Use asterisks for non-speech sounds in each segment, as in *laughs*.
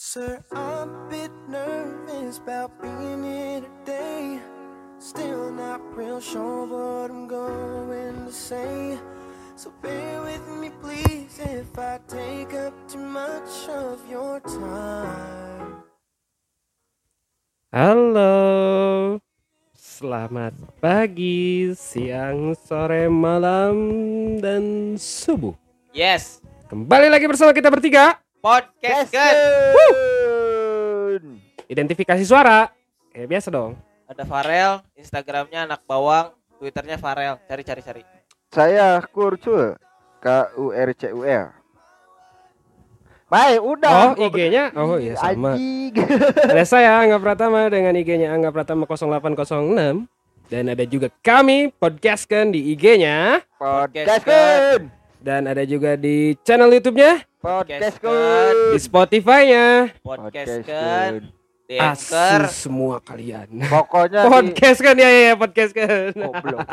Sir, I'm a bit nervous about being here today. Still not real sure what I'm going to say. So bear with me, please, if I take up too much of your time. Halo, selamat pagi, siang, sore, malam, dan subuh. Yes, Kembali lagi bersama kita bertiga. Podcast kan. Identifikasi suara, kayak biasa dong. Ada Farel, Instagramnya anak bawang, Twitternya Farel. Cari cari cari. Saya Kurcul K U R C U L. Baik, udah. Oh, IG-nya, oh iya sama. *laughs* Ada saya Angga Pratama dengan IG-nya Angga Pratama 0806 dan ada juga kami podcastkan di IG-nya Podcast kun. Dan ada juga di channel YouTube-nya, Podcast di Spotify-nya. Podcast kan. Di Asu Anchor. semua kalian. Pokoknya *laughs* di Podcast kan ya ya, ya podcast kan. Goblok.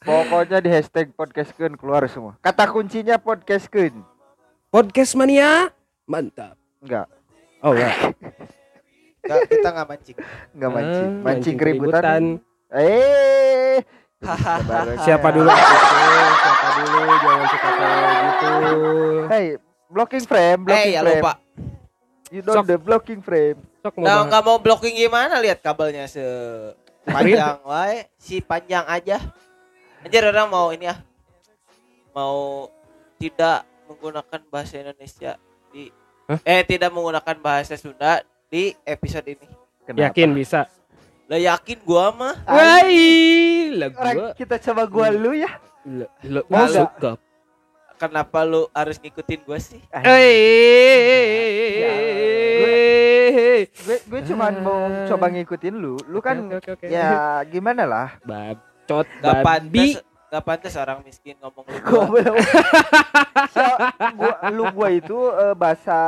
Pokoknya di hashtag podcast kun keluar semua. Kata kuncinya podcast kun. Podcast mania mantap. Enggak, Oh enggak. *laughs* Nggak, kita nggak mancing. enggak mancing. Ah, Mancing keributan. keributan. Eh. Siapa dulu? *laughs* Siapa dulu? Jangan suka kayak gitu. Hey, blocking frame, blocking ya frame. lupa. You know Sok. the blocking frame. Sok mau Nah, nggak mau blocking gimana? Lihat kabelnya se panjang, wae. Si panjang aja. Anjir orang mau ini ya. Mau tidak menggunakan bahasa Indonesia di Hah? eh tidak menggunakan bahasa Sunda di episode ini. Kenapa? Yakin bisa. Lah yakin gua mah. Wai, lah Orang gua. kita coba gua lu ya. Mau gua nggak? suka. Kenapa lu harus ngikutin gua sih? Eh, gue gue cuman mau coba ngikutin lu lu kan Oke, oke, oke. ya gimana lah bacot Gak pantas, gak pantas orang miskin ngomong lu. gua. goblok so, gua lu gua itu eh, bahasa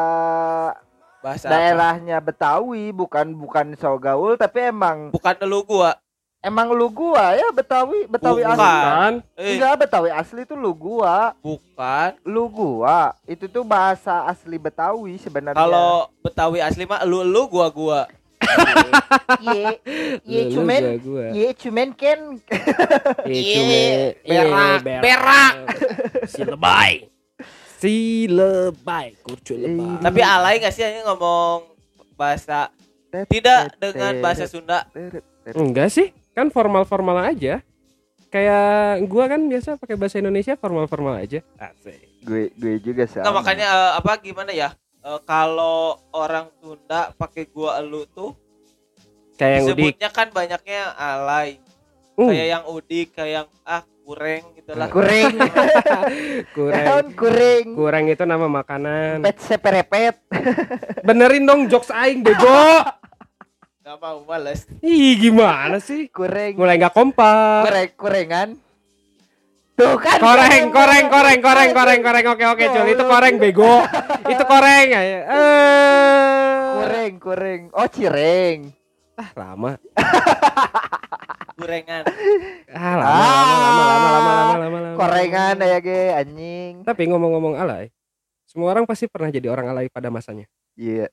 Bahasa apa? daerahnya Betawi bukan bukan so gaul tapi emang Bukan lu gua. Emang lu gua ya Betawi Betawi Bukan. asli Kan? Eh, enggak Betawi asli itu lu gua bukan. lu gua itu tuh bahasa asli Betawi sebenarnya Kalau Betawi asli mah lu lu gua gua. ye ye cuman ye cuman kan Iya, cuman- berak, berak. Si lebay. Si lebay, kurcul Eh, lebay. Tapi alay gak sih ini ngomong bahasa tidak dengan bahasa Sunda? Enggak sih, kan formal-formal aja. Kayak gua kan biasa pakai bahasa Indonesia formal-formal aja. Asik. gue gue juga sama Nggak makanya eh, apa gimana ya? Eh, kalau orang Sunda pakai gua elu tuh Kayak yang udik. disebutnya kan banyaknya alay. Uh, Kayak yang udik, kayak yang ah kureng gitu lah. kuring kurang. Daun kuring Kurang itu nama makanan. pet seperepet Benerin dong jokes aing bego. *laughs* Gak mau males. Ih gimana sih? Kureng. Mulai nggak kompak. Kureng korengan, Tuh kan. Koreng, koreng, koreng, koreng, koreng, koreng. Oke, oke, Jul. Itu koreng bego. itu koreng. Eh. Kureng, kureng. Oh, cireng. Ah, lama. gorengan, Ah, lama, ah, lama, lama, lama, lama, lama, lama. Korengan ya, ge, anjing. Tapi ngomong-ngomong alay, semua orang pasti pernah jadi orang alay pada masanya. Iya. Yeah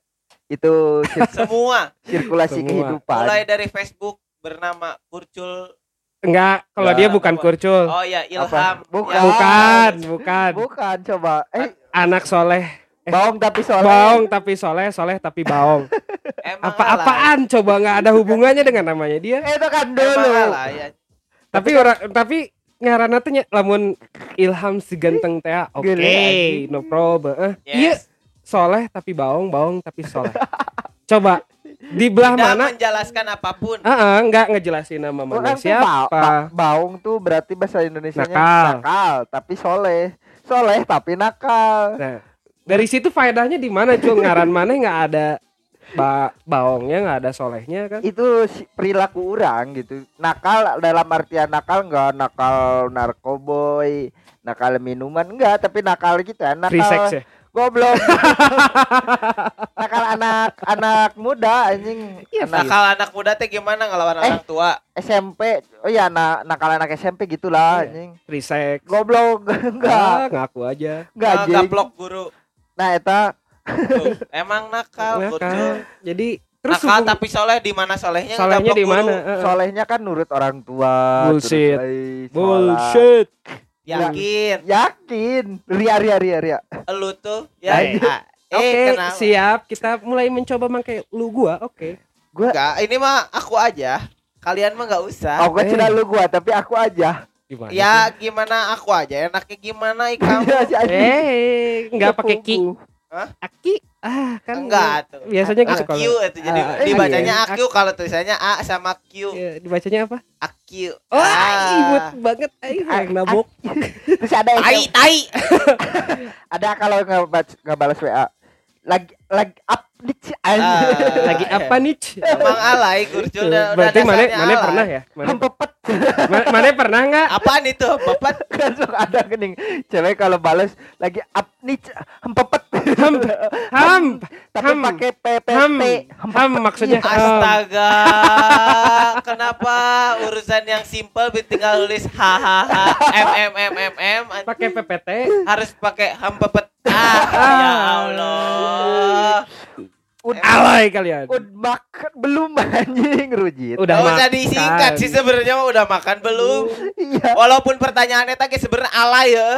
itu sir- Semua sirkulasi Semua. kehidupan mulai dari Facebook bernama Kurcul. Enggak, kalau Ya, dia bukan apa? kurcul. Oh ya Ilham. Apa? Bukan. Ya, Bukan, bukan. bukan coba eh Anak soleh, bawang tapi soalnya baong tapi soleh, soleh tapi baong. *laughs* Emang Apa-apaan coba nggak ada hubungannya dengan namanya dia. Eh, itu kan dulu alay, ya. Tapi orang tapi ngaranna teh nya lamun Ilham si ganteng teh. Oke, Gile, anjing. no problem. Eh, Iya, Yes. Soleh tapi baong, baong tapi soleh. Coba di belah Tidak mana? menjelaskan apa pun. Heeh, enggak ngejelasin nama Orang mana tuh ba- ba- siapa. baung tuh berarti bahasa Indonesia Nakal. nakal tapi soleh soleh tapi nakal Nah, dari situ faedahnya di mana cuy ngaran mana nggak ada ba baongnya nggak ada solehnya kan? itu perilaku orang gitu nakal dalam artian nakal enggak nakal narkoboy nakal minuman enggak tapi nakal kita nakal Free sex ya. Goblok *laughs* nakal anak anak muda anjing Iya, anak Nakal anak muda teh gimana ngelawan Eh. orang tua? SMP oh ya anak nakal anak SMP gitulah Iya. anjing sex. goblok *laughs* enggak Ah, ngaku aja. enggak Ah, anjing gaplok guru. nah eta Tuh, emang nakal, nakal. Jadi terus nakal hubung- tapi soleh di mana solehnya solehnya di mana? Solehnya kan nurut orang tua. Bullshit. Bullshit. Yakin Yakin. Ria ria ria ria. lu tuh ya ah, eh Oke, kenapa siap. Kita mulai mencoba pakai lu gua. Oke. Enggak, ini mah aku aja kalian mah nggak usah Aku kan Eh. lu gua tapi aku aja. Gimana? ya gimana aku aja enaknya gimana ikam *laughs* Iya, si sih? anjing. Eh, enggak pakai ki. Hah? Aki. Ah, kan enggak tuh Biasanya gitu AQ kalau itu jadi Ah, dibacanya iya. AQ kalau tulisannya A sama Q Ya, dibacanya apa? AQ Oh, Ah. imut banget aing Ah, yang nabok. Terus ada yang tai tai *laughs* ada kalau nggak balas WA lagi lagi up nih. Ah. Lagi *laughs* apa nih? emang alay kurcul udah, udah Berarti mana mana alay. pernah ya? Mana, Hempepet *laughs* ma- mana pernah enggak? apaan itu bapak *laughs* kan suka ada kening cewek kalau balas lagi up nih hempepet Ham, ham, tapi pakai PPT ham, hempepet. ham maksudnya. Astaga, kenapa urusan yang simple tinggal tulis hahaha m m m m m Pakai PPT. harus pakai ham pepet ah ya Allah Ud- Alay kalian. ud makan belum *laughs* anjing rujit Udah usah makan. disingkat sih sebenarnya udah makan belum iya walaupun pertanyaannya tadi sebenarnya alay ya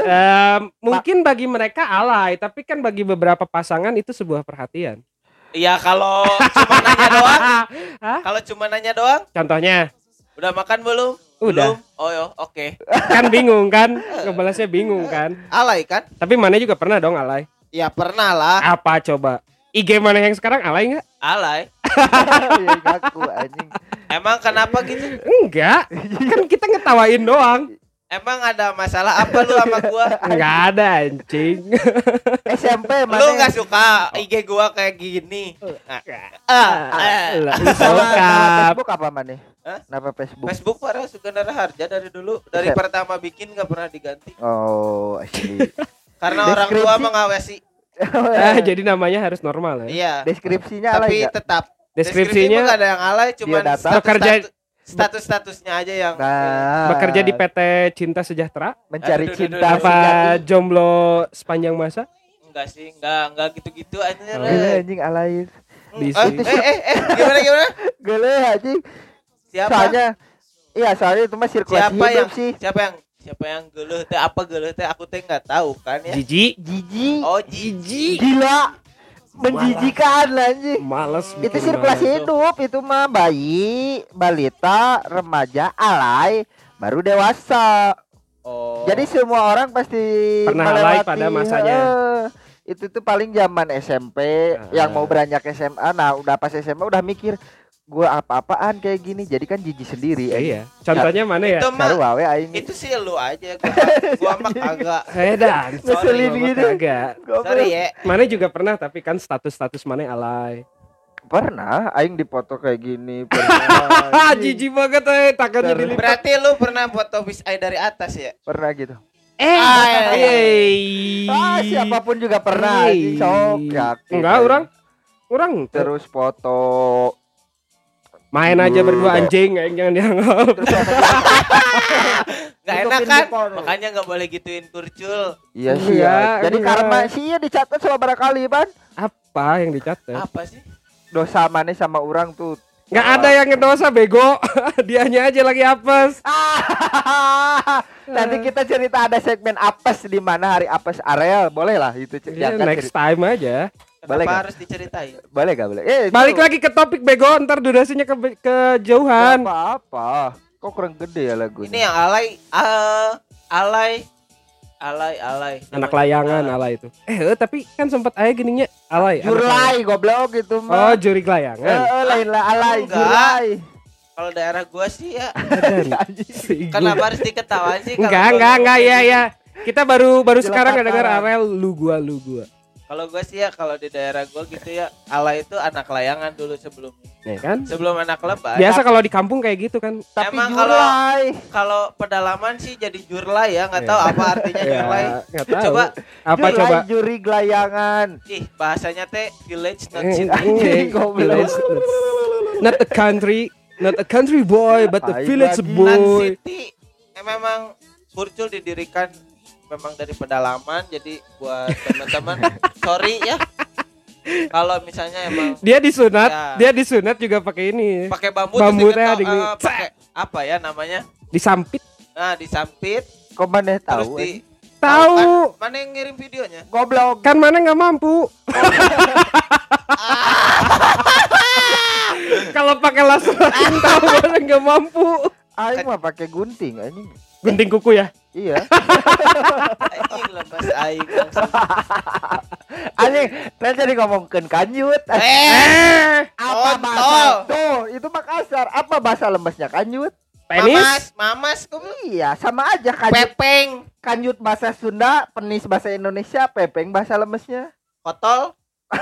Em, mungkin bagi mereka alay, tapi kan bagi beberapa pasangan itu sebuah perhatian. iya kalau cuma nanya doang *laughs* Hah? kalau cuma nanya doang Contohnya, udah makan belum Udah. belum oh yo oke kan bingung kan? *laughs* Ngebalasnya bingung kan? alay kan Tapi mana juga pernah dong alay. Ya pernah lah Apa coba? IG mana yang sekarang alay nggak? alay *laughs* Iya, ngaku anjing emang kenapa gitu Enggak. Kan kita ngetawain doang. Emang ada masalah apa lu sama gua? Enggak ada anjing. SMP mana Lu nggak suka IG gua kayak gini? Nah, ah, ah. Nama sokap. Facebook apa mana Hah? nama Facebook Facebook para Sugandara Harja dari dulu dari pertama bikin nggak pernah diganti oh asli *laughs* karena orang tua mengawasi. Ah, *laughs* jadi namanya harus normal ya. Iya. deskripsinya alay Tapi nggak? tetap Deskripsinya nggak ada yang alay, cuman data. status, Bekerja- status, status statusnya aja yang nah bekerja di PT Cinta Sejahtera mencari Aduh, aduh, cinta aduh, apa jomblo sepanjang masa? enggak sih, enggak enggak gitu-gitu aja. Oh, anjing alay Eh, Bisa. eh, eh, eh, gimana gimana? Gele anjing Siapa? soalnya iya soalnya itu mah sirkulasi siapa hidup yang sih siapa yang siapa yang geluh teh apa geluh teh aku teh nggak tahu kan ya. Jijik, jijik Oh, jijik. gila menjijikan anjing males itu sirkulasi hidup itu mah bayi balita remaja alay baru dewasa Oh. jadi semua orang pasti Pernah alay pada masanya. eh, itu tuh paling zaman SMP Ah. yang mau beranjak SMA nah udah pas SMA udah mikir gua apa-apaan kayak gini jadi kan jijik sendiri Ya, iya. Contohnya mana ya? itu mah Baru wae aing itu sih lu aja gua *laughs* gua mah kagak. Edan. Ngeselin gitu. Kagak. Sorry ya. Mana juga pernah tapi kan status-status mana alay. pernah aing dipoto kayak gini pernah *laughs* Ah, jijik banget eh tangannya Ter- dilipat. Berarti lu pernah foto bis eye dari atas ya? pernah gitu Eh, Ah, eh. ah siapa pun juga pernah anjing, sok yakin Enggak, aing. orang orang terus foto main aja Dulu berdua anjing aing jangan dianggap. *laughs* Nggak enak kan? Makanya nggak boleh gituin kurcul. iya sih Iya, ya. jadi enggak. karma sih ya dicatat sama kali ban Apa yang dicatat? Apa sih? dosa mana sama orang tuh Nggak ada yang ngedosa bego. *laughs* Dianya aja lagi apes. *laughs* Nanti kita cerita ada segmen apes di mana hari apes areal boleh lah itu jangan next cerita. time aja. Boleh Kenapa nggak? harus diceritain? boleh gak boleh eh, Balik lagi ke topik bego, ntar durasinya ke kejauhan. apa-apa kok kurang gede ya lagu Ini yang alay ah, alay alay alay. Anak layangan alay itu. Eh, eh, tapi kan sempat aya gininya alay. anak jurlai goblok gitu mah Oh, juri layangan. eh, lain lah alay jurlai Kalau daerah gua sih ya *laughs* kenapa harus diketawain sih? kalau Enggak, enggak, enggak, ya, ya. Kita baru baru sekarang ngedengar pacaran. Arel lu gua lu gua. Kalau gua sih ya kalau di daerah gua gitu ya alay itu anak layangan dulu sebelumnya. Ya kan? Sebelum anak lebay. Biasa kalau di kampung kayak gitu kan. tapi Emang kalau- Kalau pedalaman sih jadi jurlai ya, nggak tahu apa artinya *laughs* Ya, jurlai. nggak tahu. Coba apa jurlai coba? juri gelayangan ih bahasanya teh village not Eh, city. eh, goblok. village. Not a country, not a country boy, but a village boy. city. Eh, memang Kurcul didirikan memang dari pedalaman jadi buat teman-teman sorry ya kalau misalnya emang Dia disunat, Ya. dia disunat juga pakai ini. pakai bambu, Bambu teh eh, pakai apa ya namanya Disampit. nah disampit Kok mana terus tahu? di eh? Tahu. kan? mana yang ngirim videonya Goblok. Kan mana nggak mampu. *laughs* Kalau pakai laser angin tahu mana nggak mampu. Aing mah pakai gunting anjing. Gunting kuku ya. Iya. *laughs* anjing lepas aing. Anjing, saya jadi ngomongkeun kanyut. eh Eh, Apa bahasa? Tuh, itu Makassar. Apa bahasa lembasnya kanyut? penis. mamas mamas kamu Iya, sama aja kanyut. pepeng Kanyut bahasa Sunda, penis bahasa Indonesia, pepeng bahasa lemesnya. kotol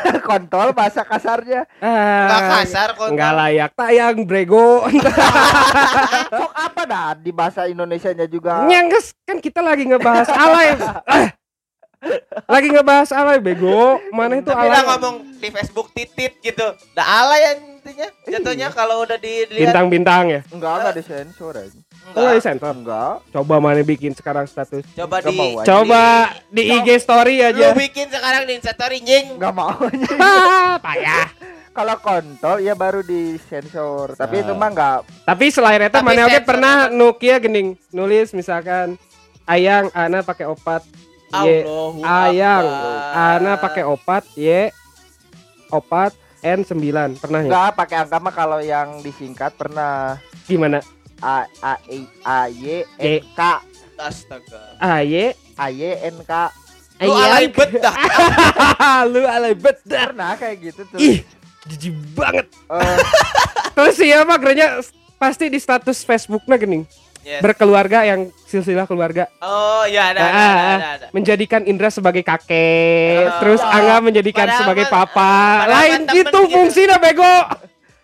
*laughs* Kontol bahasa kasarnya. nggak Ah, kasar kotol nggak layak tayang brego. *laughs* Sok apa dah di bahasa Indonesianya juga. Nyangges kan kita lagi ngebahas alay. Ah. lagi ngebahas alay bego. Mana itu tapi alay? udah ngomong di Facebook titit gitu udah ala ya intinya jatuhnya kalau udah dilihat Bintang-bintang ya. Enggak, enggak disensor aja. Enggak di enggak sensor. Enggak. Coba mana bikin sekarang status. coba di mau. Coba di IG story lu aja. bikin sekarang di Instastory nying Enggak mau. *laughs* Ah, payah. Kalau kontol ya baru disensor. Tapi Ah. itu mah enggak Tapi selain itu Tapi mana oke sensor pernah. Nokia gening nulis misalkan ayang ana pakai opat Y Allahu ayang ana pakai opat Y opat N9 pernah ya? enggak pakai angka mah kalau yang disingkat pernah Gimana? A A I A Y E. N K astaga AY A Y N K lu alay bet dah *laughs* lu alay betar. pernah kayak gitu tuh. Ih, jijik banget. Eh, *laughs* Terus iya mah gerenya pasti di status Facebooknya gening. Yes. Berkeluarga yang silsilah keluarga. oh ya ada ada, Ah, ada, ada, ada. menjadikan Indra sebagai kakek, Ah. terus Angga menjadikan Padahal sebagai papa. padahal Lain gitu gitu. fungsinya bego.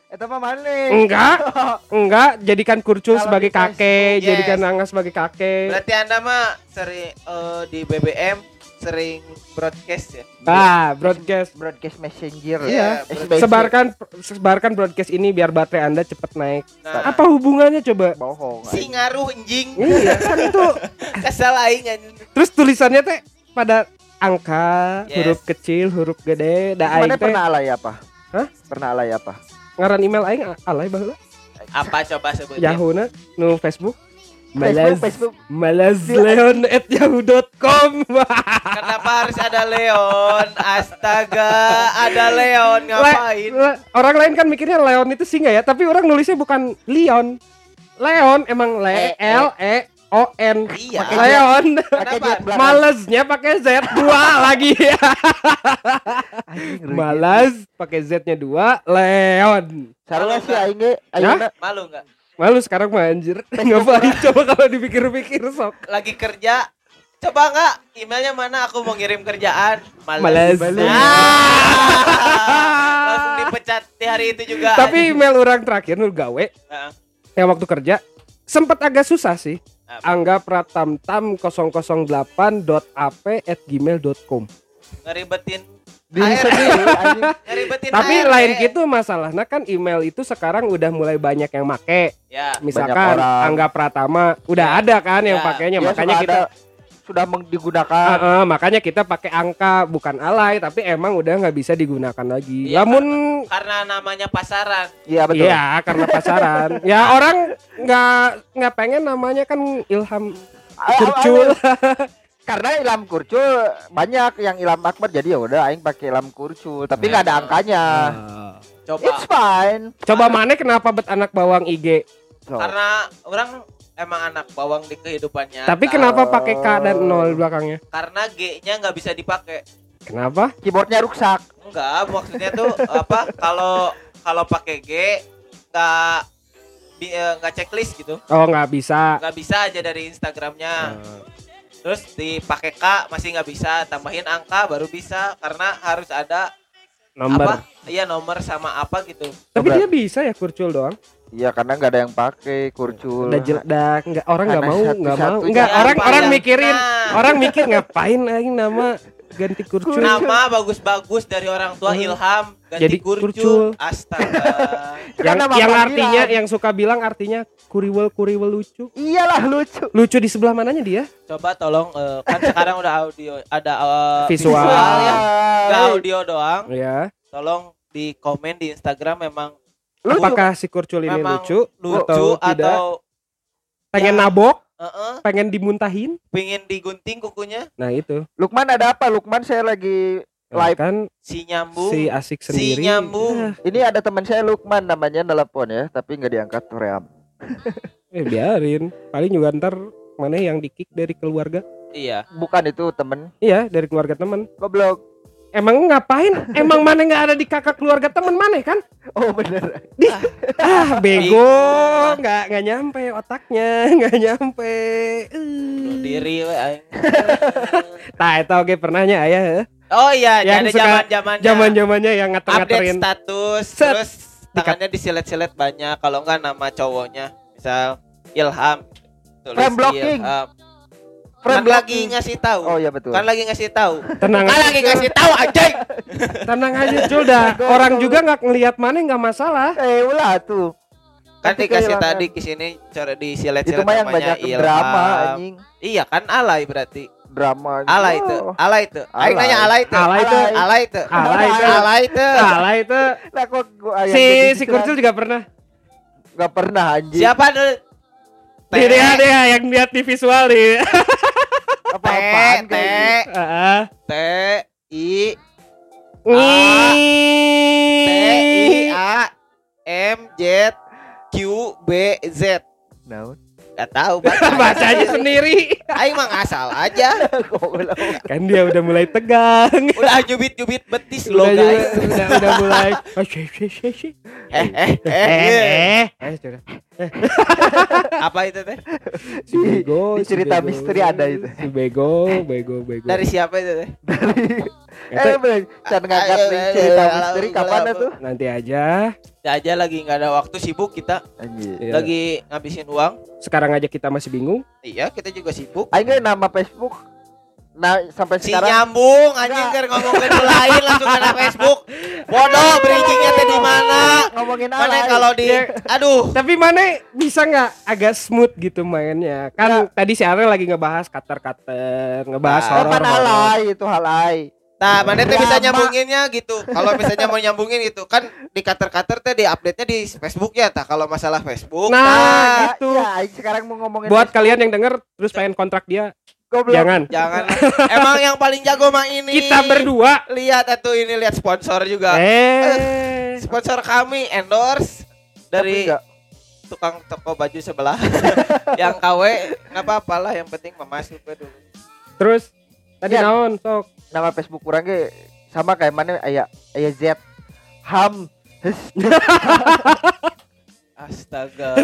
Eta mah mana? Enggak, *laughs* enggak jadikan Kalau sebagai di kakek, yes. jadikan Angga sebagai kakek. berarti anda mah sering eh, di BBM sering broadcast ya Ah, broadcast. Broadcast Messenger. Iya, SBC. Sebarkan sebarkan broadcast ini biar baterai Anda cepat naik. nah Apa hubungannya coba? bohong. si ngaruh anjing Iya, kan itu. *laughs* kesal aing anjing Terus tulisannya teh pada angka, Yes. huruf kecil, huruf gede, da Mana aing teh pernah alay apa? Hah? Pernah alay apa? Ngaran email aing alay baheula. apa coba sebutnya Yahoo nu Facebook. Facebook, Malas Facebook. malasleon at yahoo.com *laughs* kenapa harus ada Leon astaga ada Leon ngapain Le- le- orang lain kan mikirnya Leon itu singa ya tapi orang nulisnya bukan Leon Leon emang le E, E. L E O N. Iya. Pakai Leon Pakai malesnya pakai Z dua *laughs* lagi. Malas pakai Z-nya dua Leon. Kalau sih aing ayeuna malu nggak? Malu sekarang mah anjir. *laughs* Ngapain coba kalau dipikir-pikir sok? Lagi kerja? Coba nggak? Emailnya mana? Aku mau ngirim kerjaan. Males. Ah, *laughs* langsung dipecat di hari itu juga. Tapi email orang terakhir nur gawe Heeh. yang waktu kerja sempat agak susah sih? Angga pratamtam 008.ap at gmail.com ngeribetin diri sendiri anjing. *laughs* ngeribetin tapi ART. lain gitu masalahnya kan email itu sekarang udah mulai banyak yang make ya misalkan angga pratama udah Ya. ada kan yang Ya. pakainya Ya, makanya kita ada- sudah digunakan. Ah, ah, makanya kita pakai angka bukan alay tapi emang udah nggak bisa digunakan lagi Iya, namun karena namanya pasaran Iya betul. Iya karena pasaran *laughs* ya orang nggak nggak pengen namanya kan Ilham Kurcul Karena ilham kurcul banyak yang ilham akbar jadi ya udah aing pakai ilham kurcul tapi nggak ada Ah. angkanya. coba It's fine. Coba mana kenapa bet anak bawang IG? So, karena orang emang anak bawang di kehidupannya Tapi kenapa pakai K dan nol belakangnya? karena G-nya nggak bisa dipakai Kenapa? keyboardnya rusak. enggak maksudnya tuh *laughs* apa kalau kalau pakai G nggak eh, nggak checklist gitu Oh nggak bisa. nggak bisa aja dari Instagramnya terus dipakai K masih nggak bisa tambahin angka baru bisa karena harus ada Nomor. apa iya nomor sama apa gitu Tapi dia bisa ya kurcul doang. Iya karena nggak ada yang pakai kurcul. Udah jel- dah nggak orang nggak mau nggak mau nggak orang orang mikirin Nah. orang mikir ngapain lagi nama ganti kurcul. Nama bagus-bagus dari orang tua Hmm. Ilham ganti Jadi kurcul. kurcul. Astaga. *laughs* Yang yang artinya yang suka bilang artinya kuriwel kuriwel lucu. Iyalah lucu. Lucu di sebelah mananya dia? Coba tolong eh, kan sekarang udah audio ada eh, Visual. ya. Nggak Hey, audio doang. Ya. Tolong di komen di Instagram memang Lucu. Apakah si kurcul ini memang lucu? lucu atau atau, tidak? Pengen ya. nabok? eh, Pengen dimuntahin? pengen digunting kukunya Nah itu. Lukman ada apa? Lukman saya lagi Nah, Live. kan si nyambung. si asik sendiri. nyambung. Ah, ini ada teman saya Lukman namanya nelpon ya, tapi nggak diangkat Ream. *laughs* eh biarin. Paling juga ntar mana yang di kick dari keluarga? Iya. Bukan itu temen Iya dari keluarga teman. Goblok. Emang ngapain? Emang mana nggak ada di kakak keluarga teman mana kan? Oh bener. Ah bego, nggak nggak nyampe otaknya, nggak nyampe. Eh. diri we aing. Nah itu oke pernahnya ayah. Oh iya, Yang jadi suka zaman-zamannya Zaman zamannya yang update ngater-ngaterin. status Set. terus tangannya disilet-silet banyak kalau enggak nama cowoknya misal Ilham tulis. Ilham. Kan lagi ngasih tahu Oh iya betul. kan lagi ngasih tahu Tenang, kan lagi ngasih tahu anjing *laughs* tenang aja Jul dah. Orang juga nggak ngelihat mana nggak masalah. Eh ulah tuh. kan dikasih tadi ke sini cara disilet-silet mah yang namanya banyak Ilham. drama anjing. iya kan alay berarti Drama. alay Oh. itu alay itu aing Alay. nanya alay itu Alay itu. alay itu Alay itu. alay itu Salah itu. Lah kok gua yang Si jadi si Kurcul juga pernah. Gak pernah anjing. siapa dulu Dia dia dia yang lihat di visual nih. *laughs* Apa-apaan T T gitu. T I T I A M Z Q B Z Naon? Gak tahu baca *laughs* Baca aja sendiri. Aing mah ngasal aja. *laughs* Kan dia udah mulai tegang. Udah nyubit-nyubit betis lo Udah, guys udah, udah mulai. *laughs* Oh. Eh eh eh, Eh, eh. eh, eh, sudah. Apa itu teh? Si bego, cerita bego. misteri ada itu. Si bego, bego, bego. Dari siapa itu teh? Itu Eh bener. Can ngangkat Ayo, nih ayo, cerita ayo, misteri ayo, kapan ayo. tuh? nanti aja. Ya aja lagi nggak ada waktu sibuk kita Anjir. Iya. lagi ngabisin uang. Sekarang aja kita masih bingung. Iya kita juga sibuk. Aing nggak nama Facebook. Nah sampai Si sekarang nyambung anjing kan ngomongin ke lain langsung kena Facebook. Bodoh bridgingnya teh di mana? ngomongin Mana alay. kalau di aduh Tapi mana bisa nggak agak smooth gitu mainnya? Kan tadi si Ariel lagi ngebahas cutter-cutter, ngebahas Nah, horor. Kan alay itu halay. Nah, mana teh bisa Drama. nyambunginnya gitu. Kalau misalnya mau nyambungin gitu kan di cutter-cutter teh di update-nya di Facebook ya tah kalau masalah Facebook. Nah, Nah, gitu. Ya, sekarang mau ngomongin Buat kalian yang denger terus pengen kontrak dia, goblok. jangan. Jangan. Emang yang paling jago mah ini. Kita berdua. lihat atuh ini lihat sponsor juga. Eh, Sponsor kami endorse dari tukang toko baju sebelah. *laughs* yang KW nggak apa-apa lah yang penting memasuk dulu. terus tadi Iya. naon sok nama Facebook kurang ge sama kayak mana aya aya Z. Ham. *laughs* Astaga.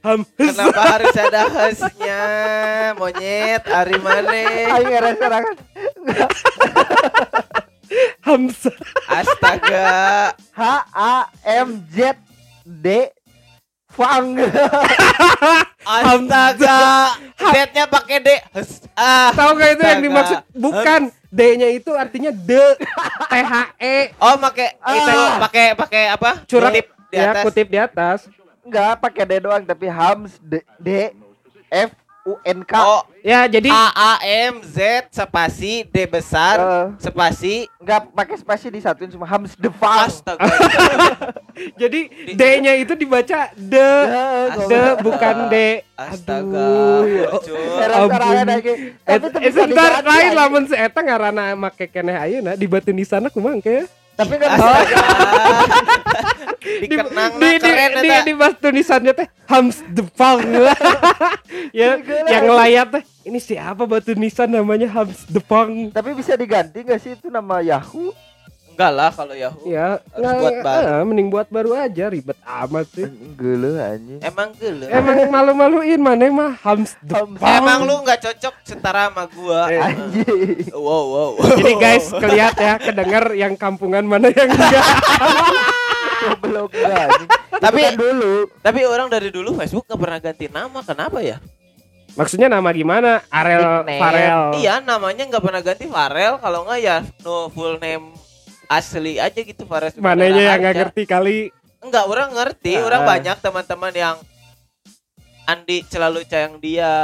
ham Kenapa harus ada husnya? Monyet hari mana? aing ngera serangan hamsa Astaga. H A M Z D. Fang. *laughs* Astaga. Z-nya pakai D. Ah. tahu gak itu yang dimaksud bukan D-nya itu artinya de T H E Oh, pakai itu Ah. pakai pakai apa? curhat Kutip di ya atas. kutip di atas enggak pakai D doang tapi Hams D, D F U N K Oh, ya jadi A A M Z spasi D besar Eh. spasi enggak pakai spasi disatuin cuma Hams the Astaga. *laughs* jadi D-nya itu dibaca de de bukan D Astaga. aduh. Ngera Ampun. Eh, tapi itu eh, bisa sebentar lain lamun si eta ngarana make keneh ayeuna di batu di sana kumaha ke tapi kan. *laughs* *laughs* Dikenang di, nah, di, keren di, di bas tulisannya teh Hams Depang *laughs* ya Gila. yang layar teh ini siapa batu nisan namanya Hams Depang tapi bisa diganti nggak sih itu nama Yahoo Enggak lah kalau Yahoo. ya Harus nggak- buat baru. eh, mending buat baru aja ribet amat sih geuleuh anjing Emang gila. emang malu-maluin mana mah Hams Emang lu nggak cocok setara sama gua. Eh. anjing Wow, wow. jadi guys kelihat ya kedengar yang kampungan mana yang enggak *laughs* goblok enggak Tapi- kan dulu Tapi orang dari dulu Facebook nggak pernah ganti nama. Kenapa ya? Maksudnya nama gimana? Arel. Farel. Iya, namanya nggak pernah ganti Farel, kalau nggak ya no full name asli aja gitu Farel. Mananya yang nggak ngerti kali. Enggak, orang ngerti, Ah. orang banyak teman-teman yang Andi selalu sayang dia.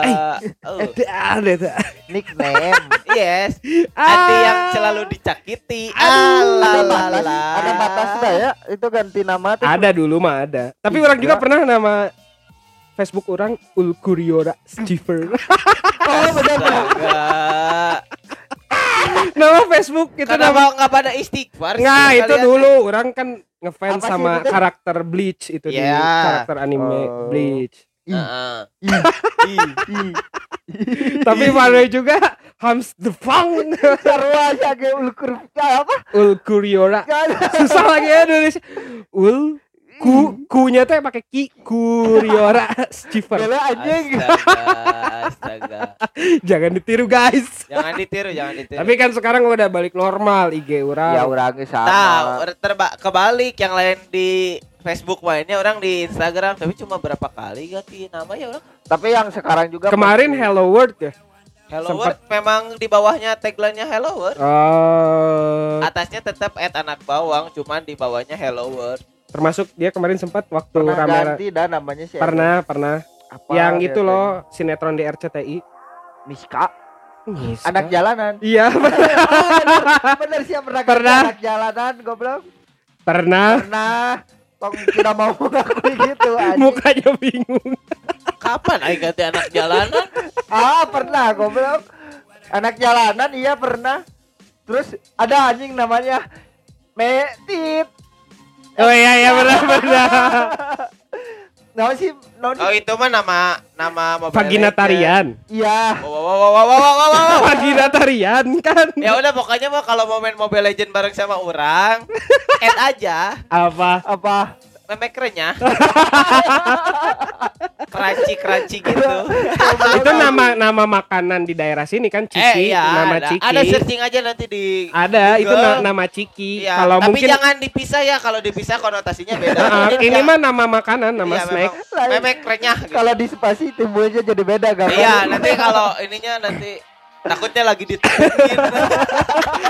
Oh, Ada, ada. nickname *laughs* yes. Ah. Andi yang selalu dicakiti. Aduh, Ah, ada la, batas la. ada batas dah ya itu ganti nama tuh Ada dulu mah ada. Tapi orang juga pernah nama Facebook orang Ulkuriora Stever. *laughs* oh benar *laughs* nama Facebook itu nama Kenapa nggak pada istighfar? sih Nggak, itu kalian? dulu orang kan ngefans sama itu karakter Bleach itu di Iya. karakter anime Oh. Bleach. Heeh. Tapi mana juga Hams the Fang sarwa ulkur apa Ulkuriora. Susah lagi ya nulis. Ul ku kunya teh pakai ki Kuriora Stever. *laughs* Gila anjing Astaga, astaga. Jangan ditiru guys. Jangan ditiru, jangan ditiru. Tapi kan sekarang udah balik normal IG orang. ya orangnya sama tahu terba kebalik yang lain di Facebook mainnya orang di Instagram tapi cuma berapa kali ganti nama ya orang tapi yang sekarang juga Kemarin pasti- Hello World ya. Hello Sempet. World memang di bawahnya tagline-nya Hello World Oh, atasnya tetap at anak bawang cuman di bawahnya Hello World termasuk dia kemarin sempat waktu pernah rame ganti dah namanya sih pernah pernah. Apa yang itu loh sinetron di RCTI. Miska? Anak jalanan. Iya, bener, bener sih pernah Pernah. anak jalanan goblok? Pernah. Pernah. Tong tidak mau *laughs* mengakui gitu anjing. mukanya bingung. kapan aing ganti anak jalanan? Ah pernah goblok. Anak jalanan iya pernah. Terus ada anjing namanya Metit Oh iya iya pernah *laughs* pernah. Nah sih non oh itu mah nama nama Mobile Vagina tarian. Iya wow wow wow wow wow wow, wow. Vagina tarian kan. ya udah pokoknya mah kalau mau main Mobile Legend bareng sama orang *laughs* add aja Apa? Apa memek renyah *laughs* crunchy crunchy gitu Itu nama nama makanan di daerah sini kan Ciki, eh iya nama ada, Ciki. ada searching aja nanti di Ada, itu Google. na- nama Ciki. Iya, Kalau tapi mungkin jangan dipisah ya kalau dipisah konotasinya beda ini ya- mah nama makanan, nama iya, snack. memang memek renyah gitu. Kalau di spasi timbulnya jadi beda gambar iya nanti kalau ininya nanti takutnya lagi ditepungin *laughs*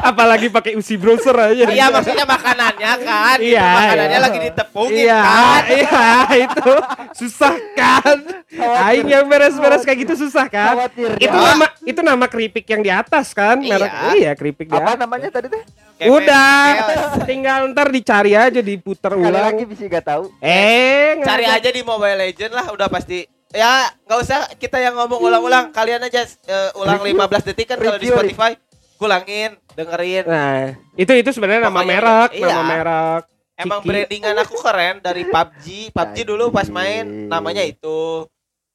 Apalagi pakai usi browser aja. iya maksudnya makanannya kan gitu, Iya, makanannya iya. lagi ditepungin Iya, kan *laughs* iya itu susah kan. Aing yang beres-beres kayak gitu susah kan. Khawatir Itu Ya. nama itu nama keripik yang di atas kan? Merek Iya. iya keripik Apa atas. namanya tadi teh? Kemes, Udah, keos. tinggal ntar dicari aja diputer Sekali ulang. lagi bisa gak tahu Eh, cari aja di Mobile Legend lah udah pasti ya nggak usah kita yang ngomong ulang-ulang kalian aja eh, ulang Review. 15 detik kan kalau di Spotify ulangin dengerin Nah, itu itu sebenarnya nama merek, iya. nama merek. emang Ciki. brandingan aku keren dari PUBG PUBG dulu pas main namanya itu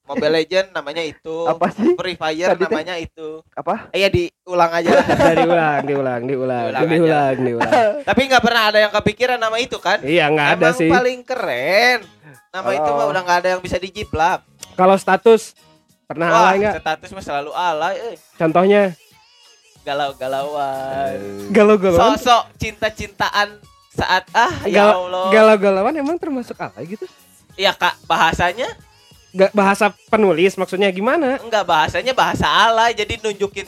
Mobile Legend namanya itu Apa sih? Free Fire Tadi namanya itu Apa? eh ya diulang aja *laughs* lah Dari ulang, diulang, diulang, Diulang aja. diulang, diulang. *laughs* tapi nggak pernah ada yang kepikiran nama itu kan Iya, nggak ada emang sih. paling keren nama itu mah Oh. udah nggak ada yang bisa dijiplak Kalau status pernah Wah, alay nggak? status mah selalu alay eh. Contohnya galau-galauan galau-galauan. sosok cinta-cintaan saat ah ya Galau- Allah Galau-galauan emang termasuk alay gitu? ya kak bahasanya Gak bahasa penulis maksudnya gimana? enggak bahasanya bahasa alay jadi nunjukin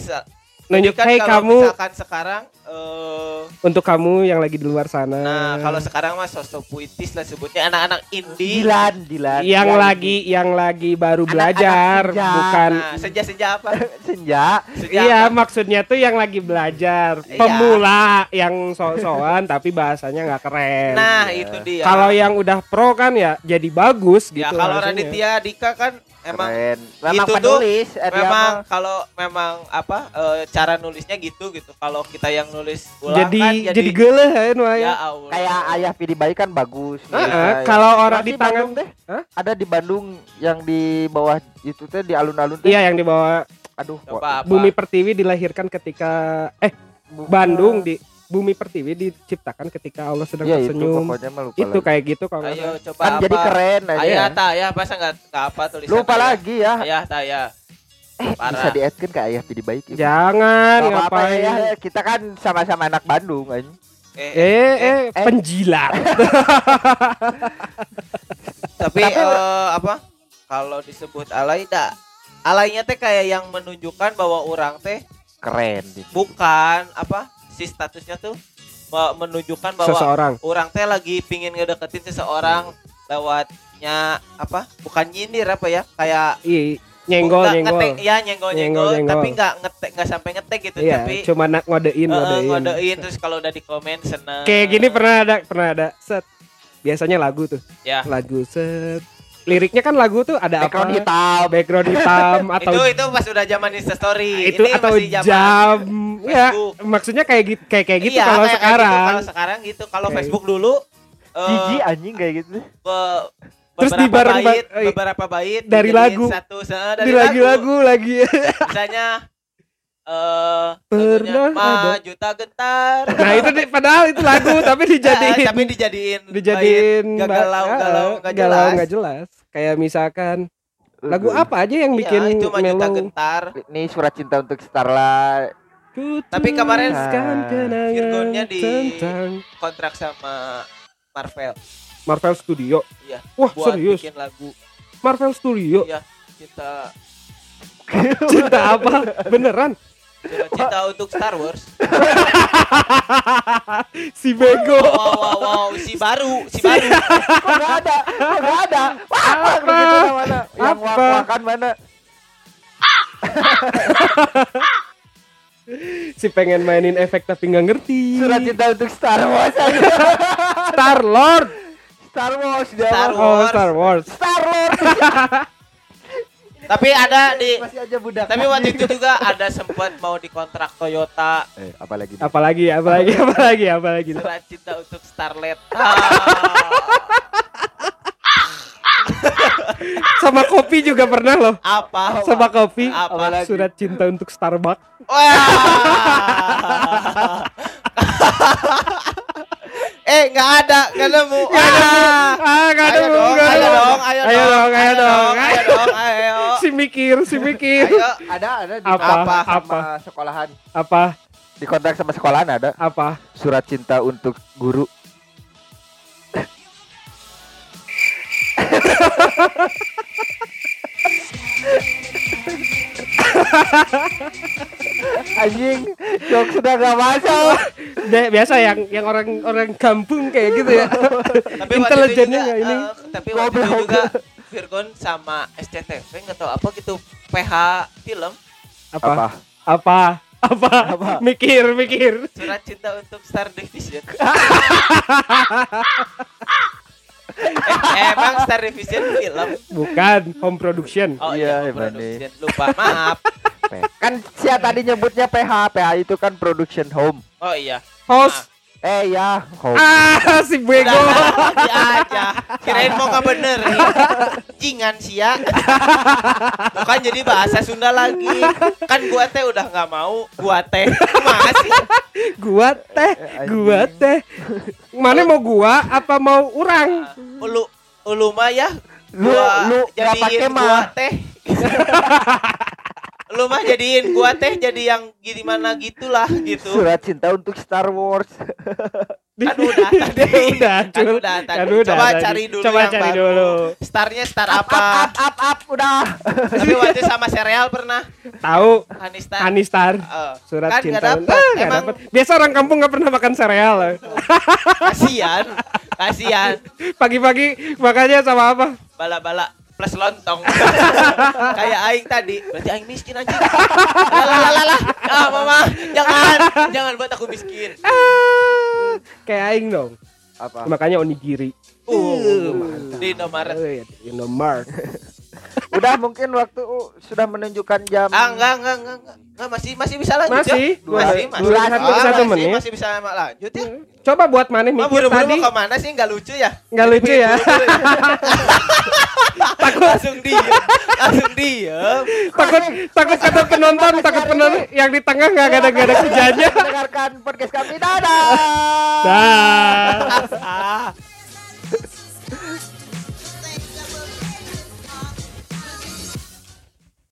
Nunjuk, kan hey kalau kamu misalkan sekarang eh untuk kamu yang lagi di luar sana. nah kalau sekarang mah sosok puitis lah sebutnya anak-anak indie Dilan, Dilan. yang Dilan. lagi yang lagi baru Anak-anak belajar senja. bukan nah senja-senja apa *laughs* senja. senja Iya apa? maksudnya tuh yang lagi belajar Iya. pemula yang so-soan *laughs* tapi bahasanya nggak keren. nah itu dia Kalau yang udah pro kan ya jadi bagus ya gitu. kalau. Raditya Dika kan emang Keren. Memang gitu tuh, penulis. eh, dia memang kalau memang apa eh, cara nulisnya gitu gitu kalau kita yang nulis ulang jadi, kan jadi geleh kan wah, ya ya. Allah kayak ayah Pidi Bayi kan bagus. Heeh, Kayak- kalau orang di tangan Bandung teh. Hah? Ada di Bandung yang di bawah itu teh di alun-alun teh. Iya yang dibawa Aduh, coba apa Bumi Pertiwi dilahirkan ketika eh bukan. Bandung di Bumi Pertiwi diciptakan ketika Allah sedang Iya itu tersenyum. mah lupa Itu lagi. kayak gitu kalau ayo coba kan apa jadi keren aja. ayah tak ayah masa nggak nggak apa tulisan Lupa ayah? lagi ya. ayah tak ayah Eh, Parah. bisa di kan ke ayah Pidi Baik. gitu. Jangan Gak ngapain. ya, ya, kita kan sama-sama anak Bandung kan. eh, Eh, eh, eh. penjilat. *laughs* tapi eh, apa kalau disebut alay dak alainya teh kayak yang menunjukkan bahwa orang teh Keren. bukan apa si statusnya tuh me- menunjukkan bahwa Seseorang. orang teh lagi pingin ngedeketin seseorang lewatnya apa bukan nyindir apa ya kayak Iya, nyenggol nyenggol. ngetek, ya nyenggol nyenggol, Nyenggol, tapi nggak ngetek nggak sampai ngetek gitu Iya, tapi cuma nak ngodein, eh, ngodein. ngodein terus kalau udah di komen seneng Kayak gini pernah ada, pernah ada. Set. Biasanya lagu tuh. ya Lagu set. Liriknya kan lagu tuh ada Background apa? hitam. Background hitam *laughs* atau itu itu pas udah zaman Insta story itu Ini atau masih zaman jam ya maksudnya kayak gitu kayak kayak gitu Iya, kalau kayak- kayak sekarang gitu. kalau sekarang gitu kalau Kayak- Facebook dulu eh, Gigi anjing kayak gitu. be- Terus beberapa dibareng ba- bait, eh, beberapa bait dari lagu. satu se- dari di lagu-lagu lagi misalnya eh Pernah ada. Juta gentar nah itu di- padahal itu lagu tapi *laughs* dijadiin. Eh, tapi dijadiin. Dijadiin bait galau ba- galau nggak galau jelas. nggak jelas. Kayak misalkan lagu apa aja yang Iya, bikin itu mah juta melo gentar Ini surat cinta untuk Starla. Tapi kemarin Ah, kenangan Virgonnya di- tentang kontrak sama Marvel. Marvel Studio. Iya, wah buat serius? bikin lagu. Marvel Studio? Iya, cinta. *laughs* Cinta apa? Beneran cinta, untuk Star Wars *laughs* si bego wow wow wow si baru si baru *laughs* Kok nggak ada? Kok nggak ada? Wah, Apa? begitu mana? Yang Apa? wak-wakan mana? *laughs* si pengen mainin efek tapi nggak ngerti Surat cinta untuk Star Wars. Star Lord Star Wars. Star mah. oh Wars. Star Wars Star Lord. Tapi ada di Masih aja budak. tapi waktu itu juga ada sempat mau dikontrak Toyota. Eh, apalagi? Apalagi apalagi *laughs* apalagi apalagi. Surat cinta untuk Starlet. *laughs* Ah, sama kopi juga pernah loh. Apa? Sama kopi. Apa? surat cinta untuk Starbucks. Wah. *laughs* eh nggak ada nggak nemu. Ah. nggak ada ayo dong nggak ayo ada. dong ayo ayo dong ayo dong ayo dong ayo mikir si mikir ayo ada ada di Apa? sama Apa? sekolahan. apa Di kontrak sama sekolahan ada apa surat cinta untuk guru. Anjing, jok sudah gak masuk. Bi- biasa yang yang orang orang kampung kayak gitu ya tapi intelijennya ini eh, tapi waktu itu juga Virgon sama SCTV nggak tahu apa gitu PH film. Apa? Apa? apa? Apa, *laughs* mikir mikir. Surat cinta untuk Star Division. *laughs* Eh, emang Star Division film? Bukan home production. Oh Iya, iya, Bang production. lupa maaf. *laughs* Kan si tadi nyebutnya PH, PH itu kan production home. oh iya. Host Eh ya, home. ah si bego. Udah, aja kirain mau nggak bener nih. Jingan sia bukan jadi bahasa Sunda lagi. Kan gua teh udah nggak mau. Gua teh. Masih gua teh gua teh. Mana mau gua apa mau orang ulu ulu mah ya. Lu- gua lu jadiin pakai gua mah. teh *laughs* lu mah jadiin gua teh jadi yang gimana gitulah gitu. Surat cinta untuk Star Wars. kan *laughs* udah tadi. Udah kan udah tadi. Kan udah coba tadi. cari dulu coba yang cari baru. dulu. Starnya star Up, apa? up, up, up, udah. tapi waktu sama serial pernah? Tahu. Hanistar Anistar. Eh, surat kan cinta nggak dapet Ah, nggak emang. dapet. biasa orang kampung nggak pernah makan sereal kasihan kasihan pagi-pagi makanya sama apa? Bala-bala plus lontong. *laughs* Kayak aing tadi. Berarti aing miskin anjing. *laughs* Lah ah mama. Jangan. Jangan buat aku miskin. Ah, *laughs* kayak aing dong. Apa? makanya onigiri. Uh di Indomaret Oh, iya, di Indomaret Udah mungkin waktu sudah menunjukkan jam. ah enggak enggak enggak enggak, enggak masih masih bisa lanjut Masih, ya? dua- masih. Masih dua satu satu masih, menit. masih bisa lanjut ya? Coba buat mana mikir buru-buru tadi. mau ke mana sih? Nggak lucu ya? Nggak lucu ya? *laughs* Takut. Langsung diem langsung diem. Takut takut kata penonton takut penonton yang di tengah nggak ada nggak ada kerjanya Mendengarkan *laughs* podcast kami. Dadah. dah. *laughs* Ah